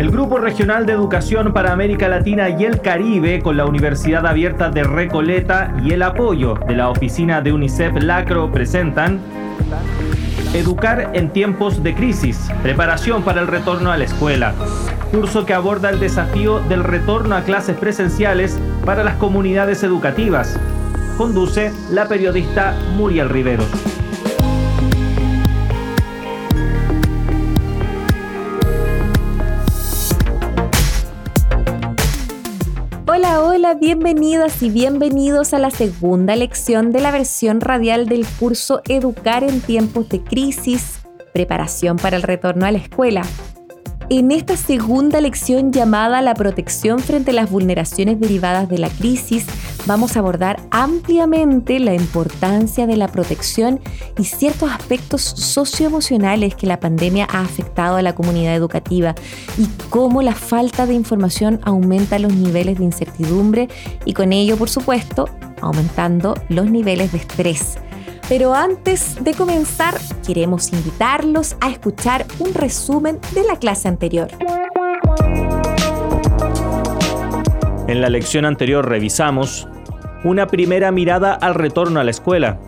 El Grupo Regional de Educación para América Latina y el Caribe, con la Universidad Abierta de Recoleta y el apoyo de la oficina de UNICEF Lacro, presentan Educar en tiempos de crisis, preparación para el retorno a la escuela. Curso que aborda el desafío del retorno a clases presenciales para las comunidades educativas. Conduce la periodista Muriel Rivero. Bienvenidas y bienvenidos a la segunda lección de la versión radial del curso Educar en tiempos de crisis, preparación para el retorno a la escuela. En esta segunda lección llamada La protección frente a las vulneraciones derivadas de la crisis, vamos a abordar ampliamente la importancia de la protección y ciertos aspectos socioemocionales que la pandemia ha afectado a la comunidad educativa y cómo la falta de información aumenta los niveles de incertidumbre y con ello, por supuesto, aumentando los niveles de estrés. Pero antes de comenzar, queremos invitarlos a escuchar un resumen de la clase anterior. En la lección anterior revisamos una primera mirada al retorno a la escuela.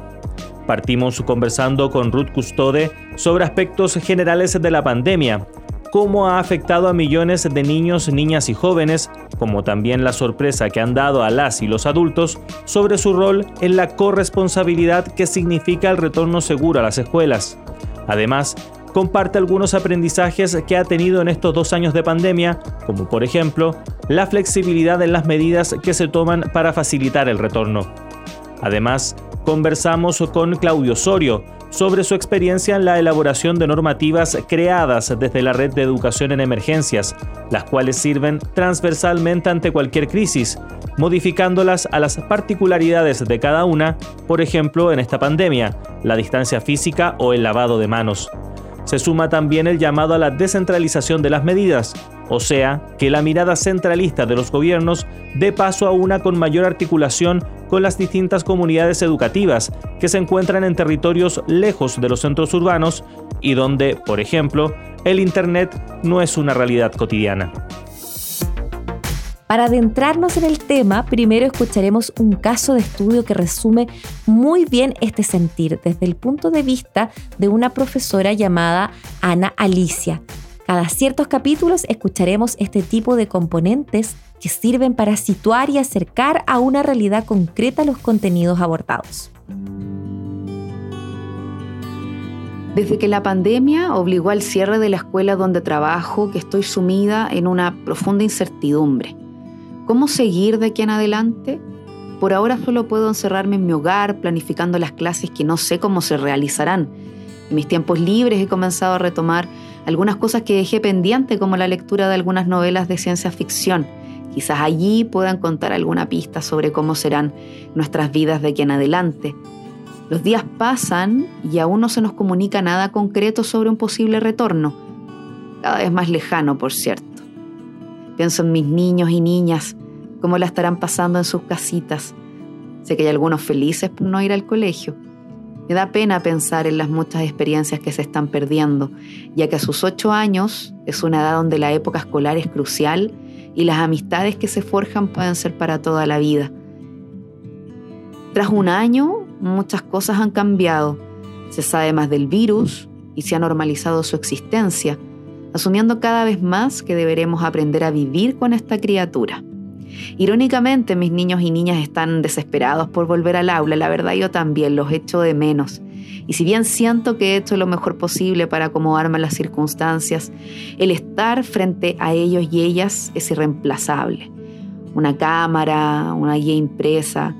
Partimos conversando con Ruth Custode sobre aspectos generales de la pandemia, cómo ha afectado a millones de niños, niñas y jóvenes, como también la sorpresa que han dado a las y los adultos sobre su rol en la corresponsabilidad que significa el retorno seguro a las escuelas. Además, comparte algunos aprendizajes que ha tenido en estos dos años de pandemia, como por ejemplo la flexibilidad en las medidas que se toman para facilitar el retorno. Además, conversamos con Claudio Osorio, sobre su experiencia en la elaboración de normativas creadas desde la Red de Educación en Emergencias, las cuales sirven transversalmente ante cualquier crisis, modificándolas a las particularidades de cada una, por ejemplo en esta pandemia, la distancia física o el lavado de manos. Se suma también el llamado a la descentralización de las medidas, o sea, que la mirada centralista de los gobiernos dé paso a una con mayor articulación con las distintas comunidades educativas que se encuentran en territorios lejos de los centros urbanos y donde, por ejemplo, el Internet no es una realidad cotidiana. Para adentrarnos en el tema, primero escucharemos un caso de estudio que resume muy bien este sentir desde el punto de vista de una profesora llamada Ana Alicia. Cada ciertos capítulos escucharemos este tipo de componentes que sirven para situar y acercar a una realidad concreta los contenidos abordados. Desde que la pandemia obligó al cierre de la escuela donde trabajo, que estoy sumida en una profunda incertidumbre. ¿Cómo seguir de aquí en adelante? Por ahora solo puedo encerrarme en mi hogar planificando las clases que no sé cómo se realizarán. En mis tiempos libres he comenzado a retomar algunas cosas que dejé pendiente como la lectura de algunas novelas de ciencia ficción Quizás allí puedan contar alguna pista sobre cómo serán nuestras vidas de aquí en adelante. Los días pasan y aún no se nos comunica nada concreto sobre un posible retorno, cada vez más lejano, por cierto. Pienso en mis niños y niñas, cómo la estarán pasando en sus casitas. Sé que hay algunos felices por no ir al colegio. Me da pena pensar en las muchas experiencias que se están perdiendo, ya que a sus ocho años es una edad donde la época escolar es crucial y las amistades que se forjan pueden ser para toda la vida. Tras un año, muchas cosas han cambiado. Se sabe más del virus y se ha normalizado su existencia, asumiendo cada vez más que deberemos aprender a vivir con esta criatura. Irónicamente, mis niños y niñas están desesperados por volver al aula, la verdad yo también los echo de menos. Y si bien siento que he hecho lo mejor posible para acomodarme a las circunstancias, el estar frente a ellos y ellas es irreemplazable. Una cámara, una guía impresa,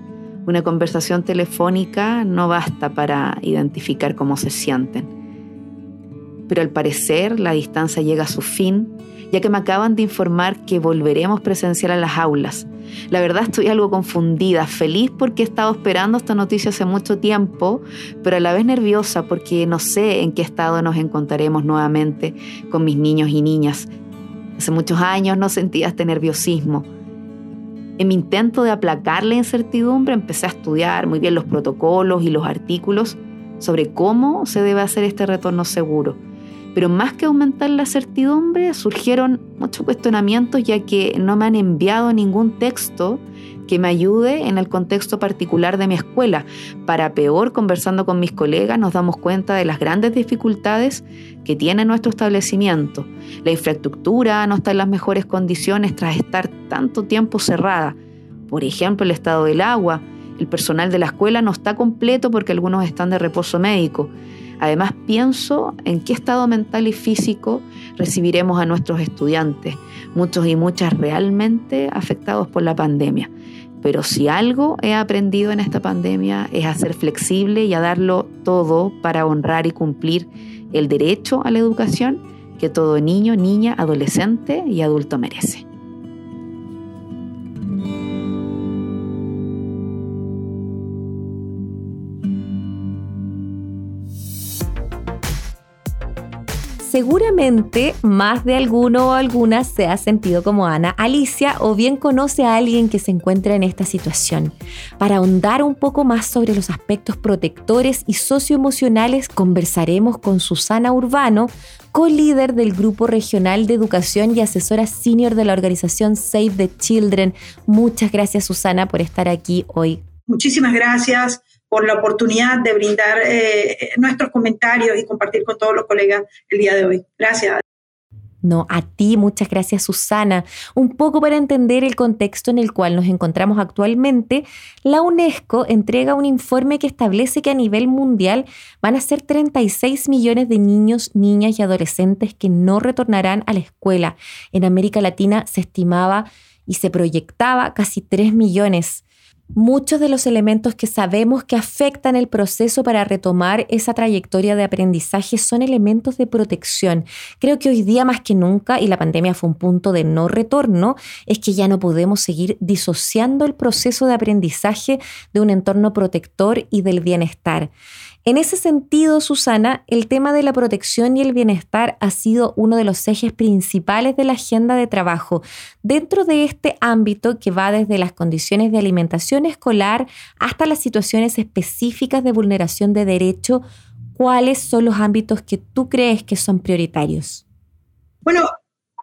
una conversación telefónica no basta para identificar cómo se sienten. Pero al parecer la distancia llega a su fin ya que me acaban de informar que volveremos presencial a las aulas. La verdad estoy algo confundida, feliz porque he estado esperando esta noticia hace mucho tiempo, pero a la vez nerviosa porque no sé en qué estado nos encontraremos nuevamente con mis niños y niñas. Hace muchos años no sentía este nerviosismo. En mi intento de aplacar la incertidumbre empecé a estudiar muy bien los protocolos y los artículos sobre cómo se debe hacer este retorno seguro Pero más que aumentar la certidumbre, surgieron muchos cuestionamientos ya que no me han enviado ningún texto que me ayude en el contexto particular de mi escuela. Para peor, conversando con mis colegas, nos damos cuenta de las grandes dificultades que tiene nuestro establecimiento. La infraestructura no está en las mejores condiciones tras estar tanto tiempo cerrada. Por ejemplo, el estado del agua. El personal de la escuela no está completo porque algunos están de reposo médico. Además, pienso en qué estado mental y físico recibiremos a nuestros estudiantes, muchos y muchas realmente afectados por la pandemia. Pero si algo he aprendido en esta pandemia es a ser flexible y a darlo todo para honrar y cumplir el derecho a la educación que todo niño, niña, adolescente y adulto merece. Seguramente más de alguno o alguna se ha sentido como Ana Alicia o bien conoce a alguien que se encuentra en esta situación. Para ahondar un poco más sobre los aspectos protectores y socioemocionales, conversaremos con Susana Urbano, co-líder del Grupo Regional de Educación y asesora senior de la organización Save the Children. Muchas gracias Susana por estar aquí hoy. Muchísimas gracias por la oportunidad de brindar eh, nuestros comentarios y compartir con todos los colegas el día de hoy. Gracias. No, a ti, muchas gracias Susana. Un poco para entender el contexto en el cual nos encontramos actualmente, la UNESCO entrega un informe que establece que a nivel mundial van a ser 36 millones de niños, niñas y adolescentes que no retornarán a la escuela. En América Latina se estimaba y se proyectaba casi 3 millones. Muchos de los elementos que sabemos que afectan el proceso para retomar esa trayectoria de aprendizaje son elementos de protección. Creo que hoy día más que nunca, y la pandemia fue un punto de no retorno, es que ya no podemos seguir disociando el proceso de aprendizaje de un entorno protector y del bienestar. En ese sentido, Susana, el tema de la protección y el bienestar ha sido uno de los ejes principales de la agenda de trabajo. Dentro de este ámbito que va desde las condiciones de alimentación escolar hasta las situaciones específicas de vulneración de derecho, ¿cuáles son los ámbitos que tú crees que son prioritarios? Bueno,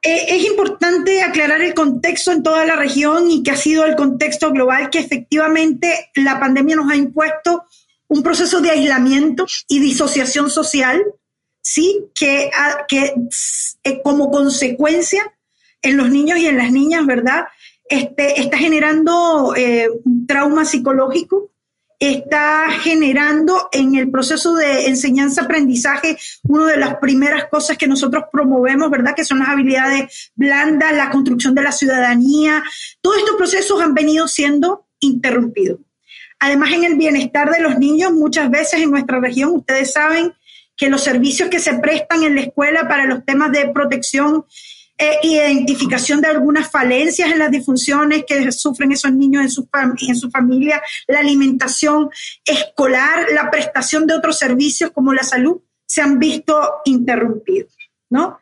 eh, es importante aclarar el contexto en toda la región y que ha sido el contexto global que efectivamente la pandemia nos ha impuesto un proceso de aislamiento y disociación social, ¿sí? Que, que eh, como consecuencia en los niños y en las niñas, ¿verdad? Este, está generando eh, trauma psicológico, está generando en el proceso de enseñanza-aprendizaje una de las primeras cosas que nosotros promovemos, ¿verdad? Que son las habilidades blandas, la construcción de la ciudadanía. Todos estos procesos han venido siendo interrumpidos. Además, en el bienestar de los niños, muchas veces en nuestra región, ustedes saben que los servicios que se prestan en la escuela para los temas de protección e identificación de algunas falencias en las disfunciones que sufren esos niños en su, en su familia, la alimentación escolar, la prestación de otros servicios como la salud, se han visto interrumpidos. ¿No?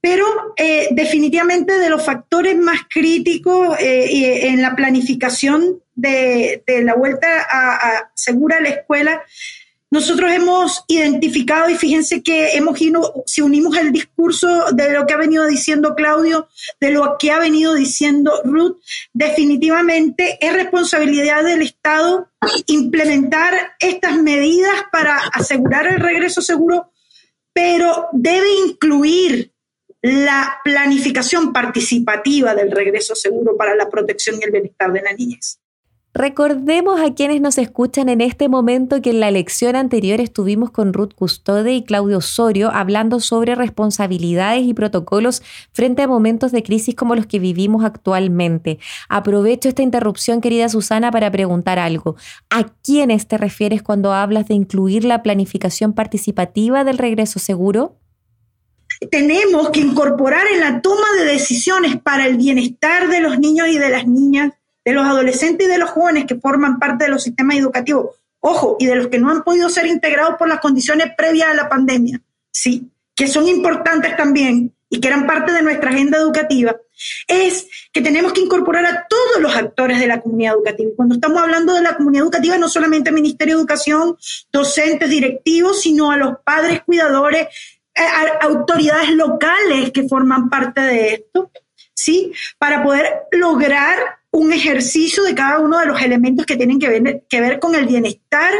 Pero eh, definitivamente de los factores más críticos eh, en la planificación de, la vuelta a, segura a la escuela, nosotros hemos identificado y fíjense que hemos ido, si unimos el discurso de lo que ha venido diciendo Claudio, de lo que ha venido diciendo Ruth, definitivamente es responsabilidad del Estado implementar estas medidas para asegurar el regreso seguro pero debe incluir la planificación participativa del regreso seguro para la protección y el bienestar de la niñez. Recordemos a quienes nos escuchan en este momento que en la lección anterior estuvimos con Ruth Custode y Claudio Osorio hablando sobre responsabilidades y protocolos frente a momentos de crisis como los que vivimos actualmente. Aprovecho esta interrupción, querida Susana, para preguntar algo. ¿A quiénes te refieres cuando hablas de incluir la planificación participativa del regreso seguro? Tenemos que incorporar en la toma de decisiones para el bienestar de los niños y de las niñas de los adolescentes y de los jóvenes que forman parte de los sistemas educativos, ojo, y de los que no han podido ser integrados por las condiciones previas a la pandemia, sí, que son importantes también y que eran parte de nuestra agenda educativa, es que tenemos que incorporar a todos los actores de la comunidad educativa. Cuando estamos hablando de la comunidad educativa, no solamente el Ministerio de Educación, docentes, directivos, sino a los padres cuidadores, autoridades locales que forman parte de esto, ¿sí? Para poder lograr un ejercicio de cada uno de los elementos que tienen que ver, con el bienestar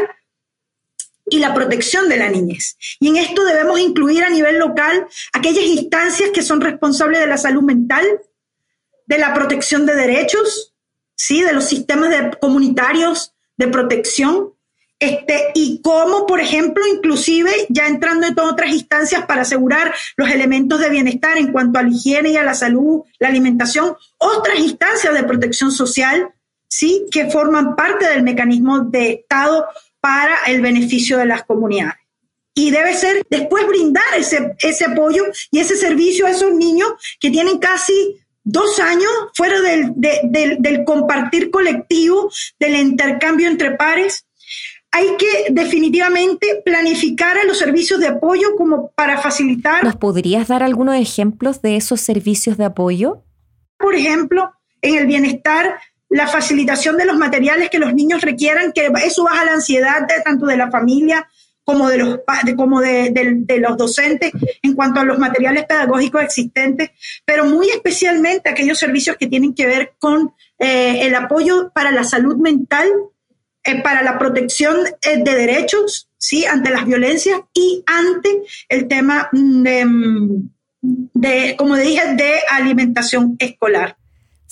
y la protección de la niñez. Y en esto debemos incluir a nivel local aquellas instancias que son responsables de la salud mental, de la protección de derechos, ¿sí? de los sistemas de, comunitarios de protección, este, y cómo, por ejemplo, inclusive ya entrando en otras instancias para asegurar los elementos de bienestar en cuanto a la higiene y a la salud, la alimentación, otras instancias de protección social, ¿sí? que forman parte del mecanismo de Estado para el beneficio de las comunidades. Y debe ser después brindar ese, ese apoyo y ese servicio a esos niños que tienen casi dos años fuera del, del compartir colectivo, del intercambio entre pares, hay que definitivamente planificar a los servicios de apoyo como para facilitar. ¿Nos podrías dar algunos ejemplos de esos servicios de apoyo? Por ejemplo, en el bienestar, la facilitación de los materiales que los niños requieran, que eso baja la ansiedad de, tanto de la familia como de los, como de, los docentes en cuanto a los materiales pedagógicos existentes, pero muy especialmente aquellos servicios que tienen que ver con eh, el apoyo para la salud mental eh, para la protección eh, de derechos, ¿sí? Ante las violencias y ante el tema de, mm, de como dije, de alimentación escolar.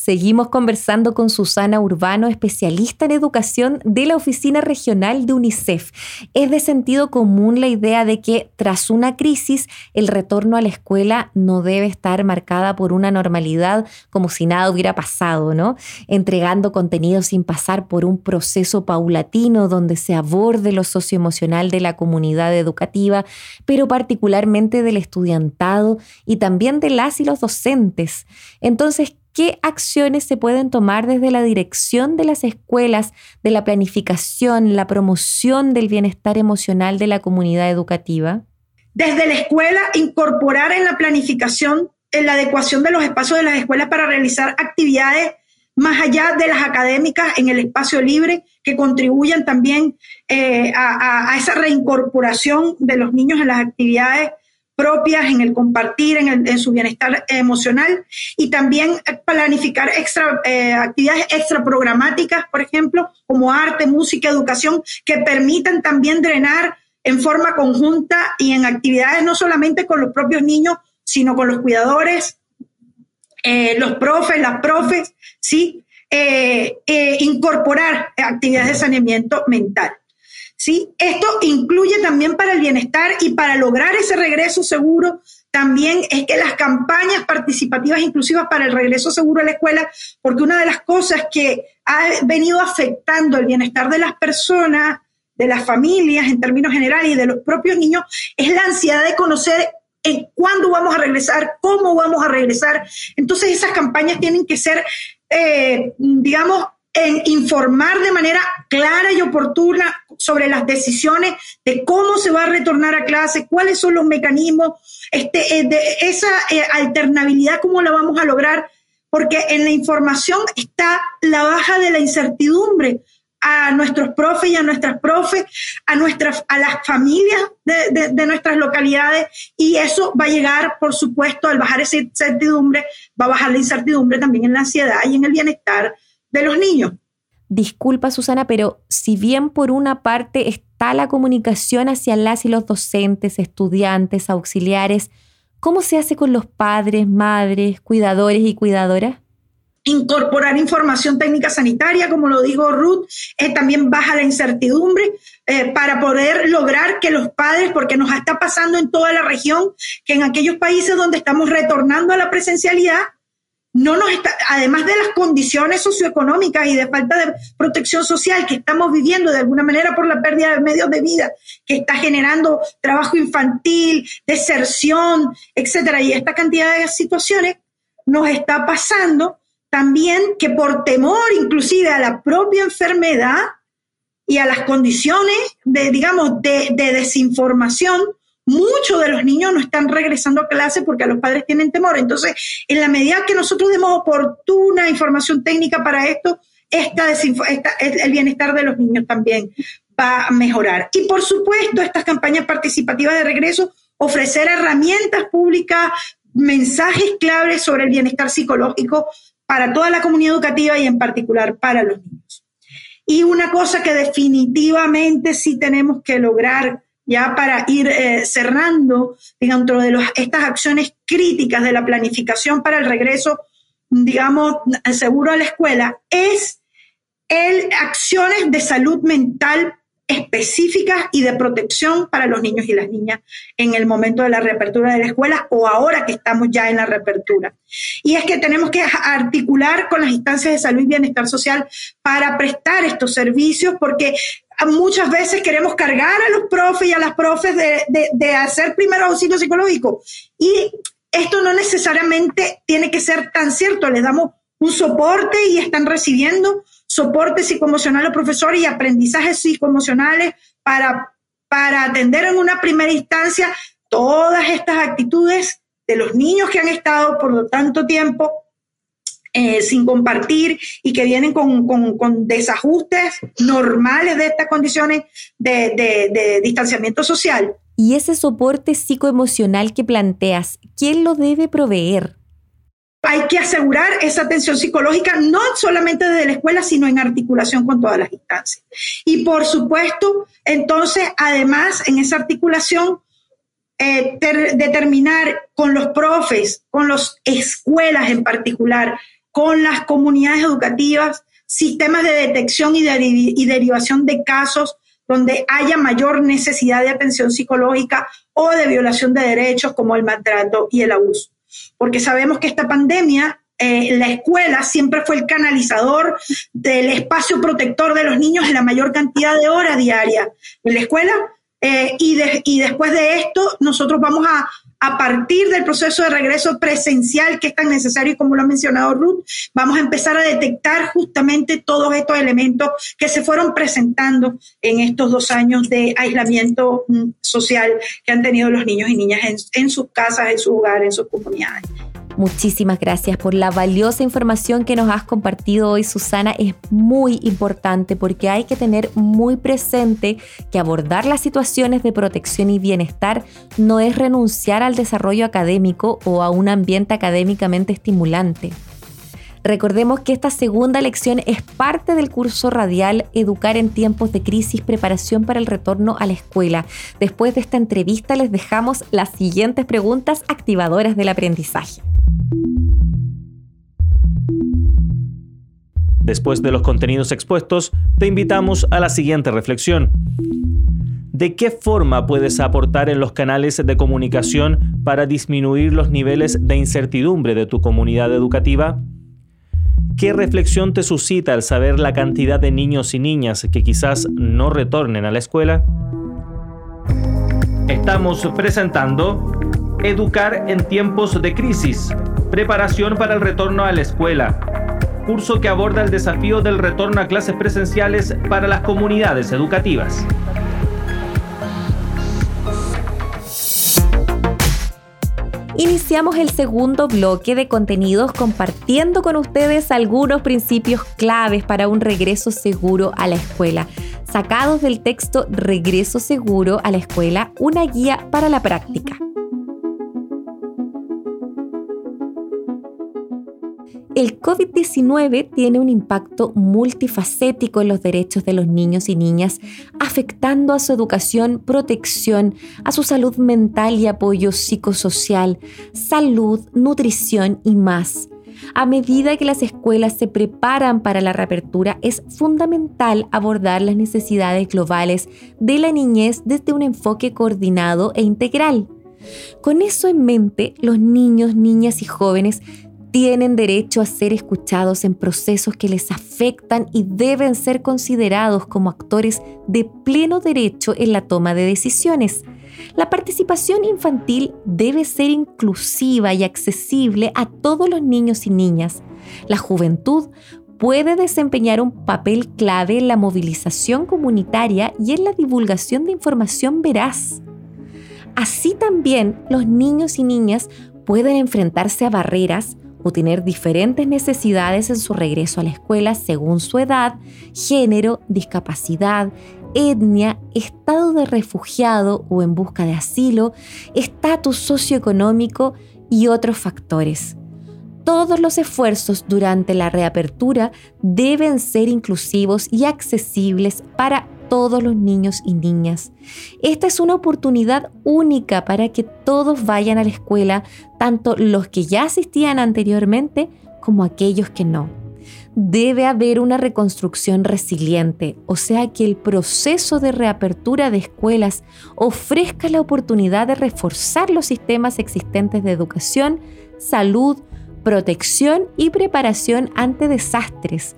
Seguimos conversando con Susana Urbano, especialista en educación de la Oficina Regional de UNICEF. Es de sentido común la idea de que tras una crisis el retorno a la escuela no debe estar marcada por una normalidad como si nada hubiera pasado, ¿no? Entregando contenido sin pasar por un proceso paulatino donde se aborde lo socioemocional de la comunidad educativa, pero particularmente del estudiantado y también de las y los docentes. Entonces, ¿Qué acciones se pueden tomar desde la dirección de las escuelas, de la planificación, la promoción del bienestar emocional de la comunidad educativa? Desde la escuela, incorporar en la planificación en la adecuación de los espacios de las escuelas para realizar actividades más allá de las académicas en el espacio libre, que contribuyan también eh, a, esa reincorporación de los niños en las actividades propias, en el compartir, en, su bienestar emocional y también planificar extra, eh, actividades extra programáticas, por ejemplo, como arte, música, educación, que permitan también drenar en forma conjunta y en actividades no solamente con los propios niños, sino con los cuidadores, eh, los profes, las profes, ¿sí? Eh, incorporar actividades de saneamiento mental. ¿Sí? Esto incluye también para el bienestar y para lograr ese regreso seguro, también es que las campañas participativas inclusivas para el regreso seguro a la escuela, porque una de las cosas que ha venido afectando el bienestar de las personas, de las familias en términos generales y de los propios niños, es la ansiedad de conocer en cuándo vamos a regresar, cómo vamos a regresar. Entonces esas campañas tienen que ser, eh, digamos, en informar de manera clara y oportuna sobre las decisiones de cómo se va a retornar a clase, cuáles son los mecanismos, este, eh, de esa eh, alternabilidad, cómo la vamos a lograr, porque en la información está la baja de la incertidumbre a nuestros profes y a nuestras profes, a, nuestras, a las familias de, de nuestras localidades, y eso va a llegar, por supuesto, al bajar esa incertidumbre, va a bajar la incertidumbre también en la ansiedad y en el bienestar de los niños. Disculpa, Susana, pero si bien por una parte está la comunicación hacia las y los docentes, estudiantes, auxiliares, ¿cómo se hace con los padres, madres, cuidadores y cuidadoras? Incorporar información técnica sanitaria, como lo digo Ruth, eh, también baja la incertidumbre eh, para poder lograr que los padres, porque nos está pasando en toda la región, que en aquellos países donde estamos retornando a la presencialidad, no nos está, además de las condiciones socioeconómicas y de falta de protección social que estamos viviendo de alguna manera por la pérdida de medios de vida, que está generando trabajo infantil, deserción, etcétera, y esta cantidad de situaciones, nos está pasando también que por temor inclusive a la propia enfermedad y a las condiciones de, digamos, de, de desinformación, muchos de los niños no están regresando a clase porque los padres tienen temor. Entonces, en la medida que nosotros demos oportuna información técnica para esto, esta, esta, el bienestar de los niños también va a mejorar. Y por supuesto, estas campañas participativas de regreso ofrecer herramientas públicas, mensajes claves sobre el bienestar psicológico para toda la comunidad educativa y en particular para los niños. Y una cosa que definitivamente sí tenemos que lograr ya para ir eh, cerrando dentro de estas acciones críticas de la planificación para el regreso, digamos, seguro a la escuela, es el, acciones de salud mental específicas y de protección para los niños y las niñas en el momento de la reapertura de la escuela o ahora que estamos ya en la reapertura. Y es que tenemos que articular con las instancias de salud y bienestar social para prestar estos servicios porque muchas veces queremos cargar a los profes y a las profes de, de hacer primero auxilio psicológico. Y esto no necesariamente tiene que ser tan cierto. Les damos un soporte y están recibiendo soporte psicoemocional al profesor y aprendizajes psicoemocionales para, para atender en una primera instancia todas estas actitudes de los niños que han estado por tanto tiempo eh, sin compartir y que vienen con, desajustes normales de estas condiciones de, de distanciamiento social. Y ese soporte psicoemocional que planteas, ¿quién lo debe proveer? hay que asegurar esa atención psicológica no solamente desde la escuela, sino en articulación con todas las instancias. Y por supuesto, entonces, además, en esa articulación, eh, determinar con los profes, con las escuelas en particular, con las comunidades educativas, sistemas de detección y, y derivación de casos donde haya mayor necesidad de atención psicológica o de violación de derechos como el maltrato y el abuso porque sabemos que esta pandemia, eh, la escuela siempre fue el canalizador del espacio protector de los niños en la mayor cantidad de horas diarias en la escuela. Eh, y después de esto, nosotros vamos a, a partir del proceso de regreso presencial que es tan necesario, como lo ha mencionado Ruth, vamos a empezar a detectar justamente todos estos elementos que se fueron presentando en estos dos años de aislamiento mm, social que han tenido los niños y niñas en, sus casas, en su hogar, en sus comunidades. Muchísimas gracias por la valiosa información que nos has compartido hoy, Susana. Es muy importante porque hay que tener muy presente que abordar las situaciones de protección y bienestar no es renunciar al desarrollo académico o a un ambiente académicamente estimulante. Recordemos que esta segunda lección es parte del curso radial Educar en tiempos de crisis, preparación para el retorno a la escuela. Después de esta entrevista les dejamos las siguientes preguntas activadoras del aprendizaje. Después de los contenidos expuestos, te invitamos a la siguiente reflexión. ¿De qué forma puedes aportar en los canales de comunicación para disminuir los niveles de incertidumbre de tu comunidad educativa? ¿Qué reflexión te suscita al saber la cantidad de niños y niñas que quizás no retornen a la escuela? Estamos presentando Educar en tiempos de crisis, preparación para el retorno a la escuela, curso que aborda el desafío del retorno a clases presenciales para las comunidades educativas. Iniciamos el segundo bloque de contenidos compartiendo con ustedes algunos principios claves para un regreso seguro a la escuela, sacados del texto Regreso seguro a la escuela, una guía para la práctica. El COVID-19 tiene un impacto multifacético en los derechos de los niños y niñas, afectando a su educación, protección, a su salud mental y apoyo psicosocial, salud, nutrición y más. A medida que las escuelas se preparan para la reapertura, es fundamental abordar las necesidades globales de la niñez desde un enfoque coordinado e integral. Con eso en mente, los niños, niñas y jóvenes tienen derecho a ser escuchados en procesos que les afectan y deben ser considerados como actores de pleno derecho en la toma de decisiones. La participación infantil debe ser inclusiva y accesible a todos los niños y niñas. La juventud puede desempeñar un papel clave en la movilización comunitaria y en la divulgación de información veraz. Así también los niños y niñas pueden enfrentarse a barreras o tener diferentes necesidades en su regreso a la escuela según su edad, género, discapacidad, etnia, estado de refugiado o en busca de asilo, estatus socioeconómico y otros factores. Todos los esfuerzos durante la reapertura deben ser inclusivos y accesibles para todos los niños y niñas. Esta es una oportunidad única para que todos vayan a la escuela, tanto los que ya asistían anteriormente como aquellos que no debe haber una reconstrucción resiliente, o sea que el proceso de reapertura de escuelas ofrezca la oportunidad de reforzar los sistemas existentes de educación, salud, protección y preparación ante desastres,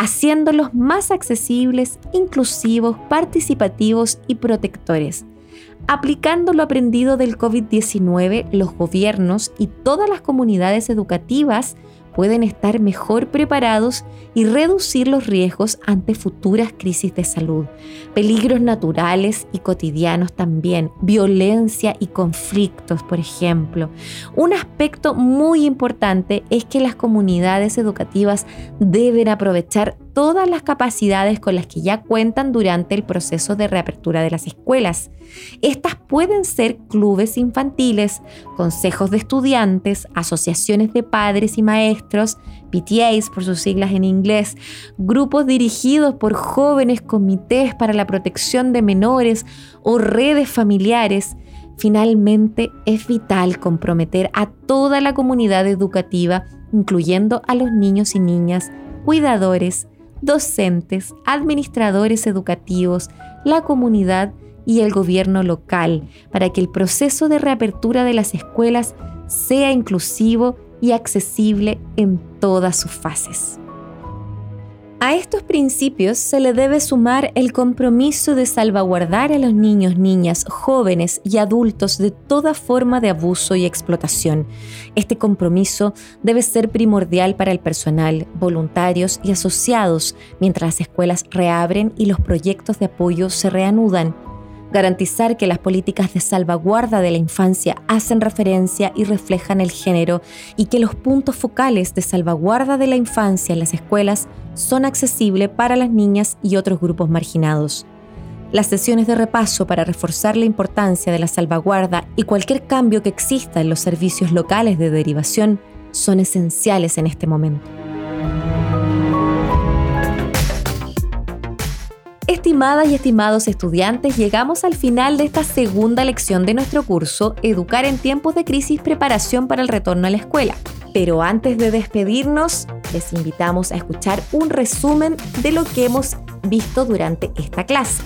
haciéndolos más accesibles, inclusivos, participativos y protectores. Aplicando lo aprendido del COVID-19, los gobiernos y todas las comunidades educativas pueden estar mejor preparados y reducir los riesgos ante futuras crisis de salud, peligros naturales y cotidianos también, violencia y conflictos, por ejemplo. Un aspecto muy importante es que las comunidades educativas deben aprovechar todas las capacidades con las que ya cuentan durante el proceso de reapertura de las escuelas. Estas pueden ser clubes infantiles, consejos de estudiantes, asociaciones de padres y maestros, PTAs por sus siglas en inglés, grupos dirigidos por jóvenes comités para la protección de menores o redes familiares. Finalmente, es vital comprometer a toda la comunidad educativa, incluyendo a los niños y niñas, cuidadores, docentes, administradores educativos, la comunidad y el gobierno local, para que el proceso de reapertura de las escuelas sea inclusivo y accesible en todas sus fases. A estos principios se le debe sumar el compromiso de salvaguardar a los niños, niñas, jóvenes y adultos de toda forma de abuso y explotación. Este compromiso debe ser primordial para el personal, voluntarios y asociados mientras las escuelas reabren y los proyectos de apoyo se reanudan garantizar que las políticas de salvaguarda de la infancia hacen referencia y reflejan el género y que los puntos focales de salvaguarda de la infancia en las escuelas son accesibles para las niñas y otros grupos marginados. Las sesiones de repaso para reforzar la importancia de la salvaguarda y cualquier cambio que exista en los servicios locales de derivación son esenciales en este momento. Estimadas y estimados estudiantes, llegamos al final de esta segunda lección de nuestro curso Educar en tiempos de crisis, preparación para el retorno a la escuela. Pero antes de despedirnos, les invitamos a escuchar un resumen de lo que hemos visto durante esta clase.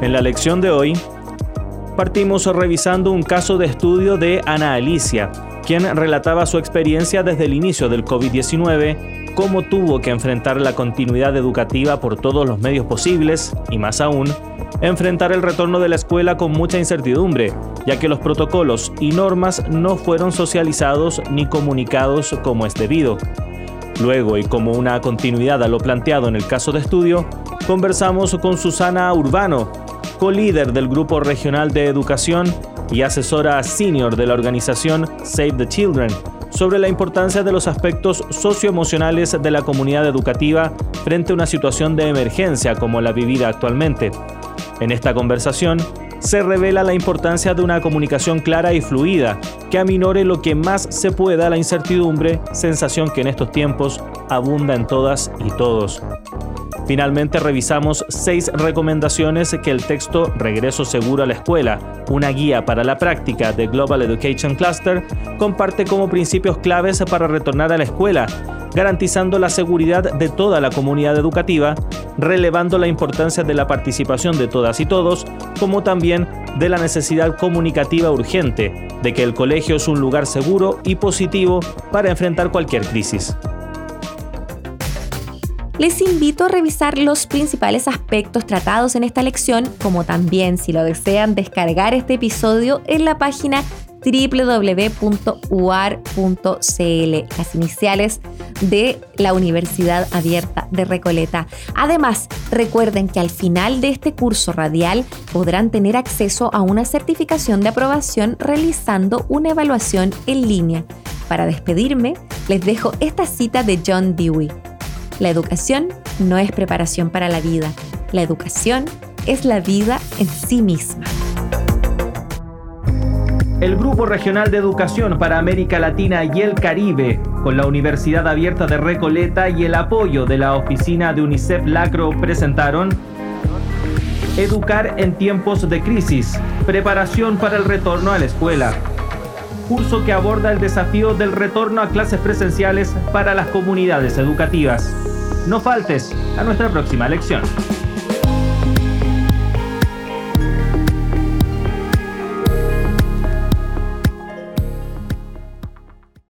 En la lección de hoy, partimos revisando un caso de estudio de Ana Alicia, quien relataba su experiencia desde el inicio del COVID-19 cómo tuvo que enfrentar la continuidad educativa por todos los medios posibles y más aún, enfrentar el retorno de la escuela con mucha incertidumbre, ya que los protocolos y normas no fueron socializados ni comunicados como es debido. Luego, y como una continuidad a lo planteado en el caso de estudio, conversamos con Susana Urbano, co-líder del Grupo Regional de Educación y asesora senior de la organización Save the Children, sobre la importancia de los aspectos socioemocionales de la comunidad educativa frente a una situación de emergencia como la vivida actualmente. En esta conversación, se revela la importancia de una comunicación clara y fluida que aminore lo que más se pueda la incertidumbre, sensación que en estos tiempos abunda en todas y todos. Finalmente revisamos seis recomendaciones que el texto Regreso Seguro a la Escuela, una guía para la práctica de Global Education Cluster, comparte como principios claves para retornar a la escuela, garantizando la seguridad de toda la comunidad educativa, relevando la importancia de la participación de todas y todos, como también de la necesidad comunicativa urgente de que el colegio es un lugar seguro y positivo para enfrentar cualquier crisis les invito a revisar los principales aspectos tratados en esta lección, como también, si lo desean, descargar este episodio en la página www.uar.cl, las iniciales de la Universidad Abierta de Recoleta. Además, recuerden que al final de este curso radial podrán tener acceso a una certificación de aprobación realizando una evaluación en línea. Para despedirme, les dejo esta cita de John Dewey. La educación no es preparación para la vida. La educación es la vida en sí misma. El Grupo Regional de Educación para América Latina y el Caribe, con la Universidad Abierta de Recoleta y el apoyo de la oficina de UNICEF Lacro, presentaron Educar en tiempos de crisis, preparación para el retorno a la escuela. Curso que aborda el desafío del retorno a clases presenciales para las comunidades educativas. No faltes a nuestra próxima lección.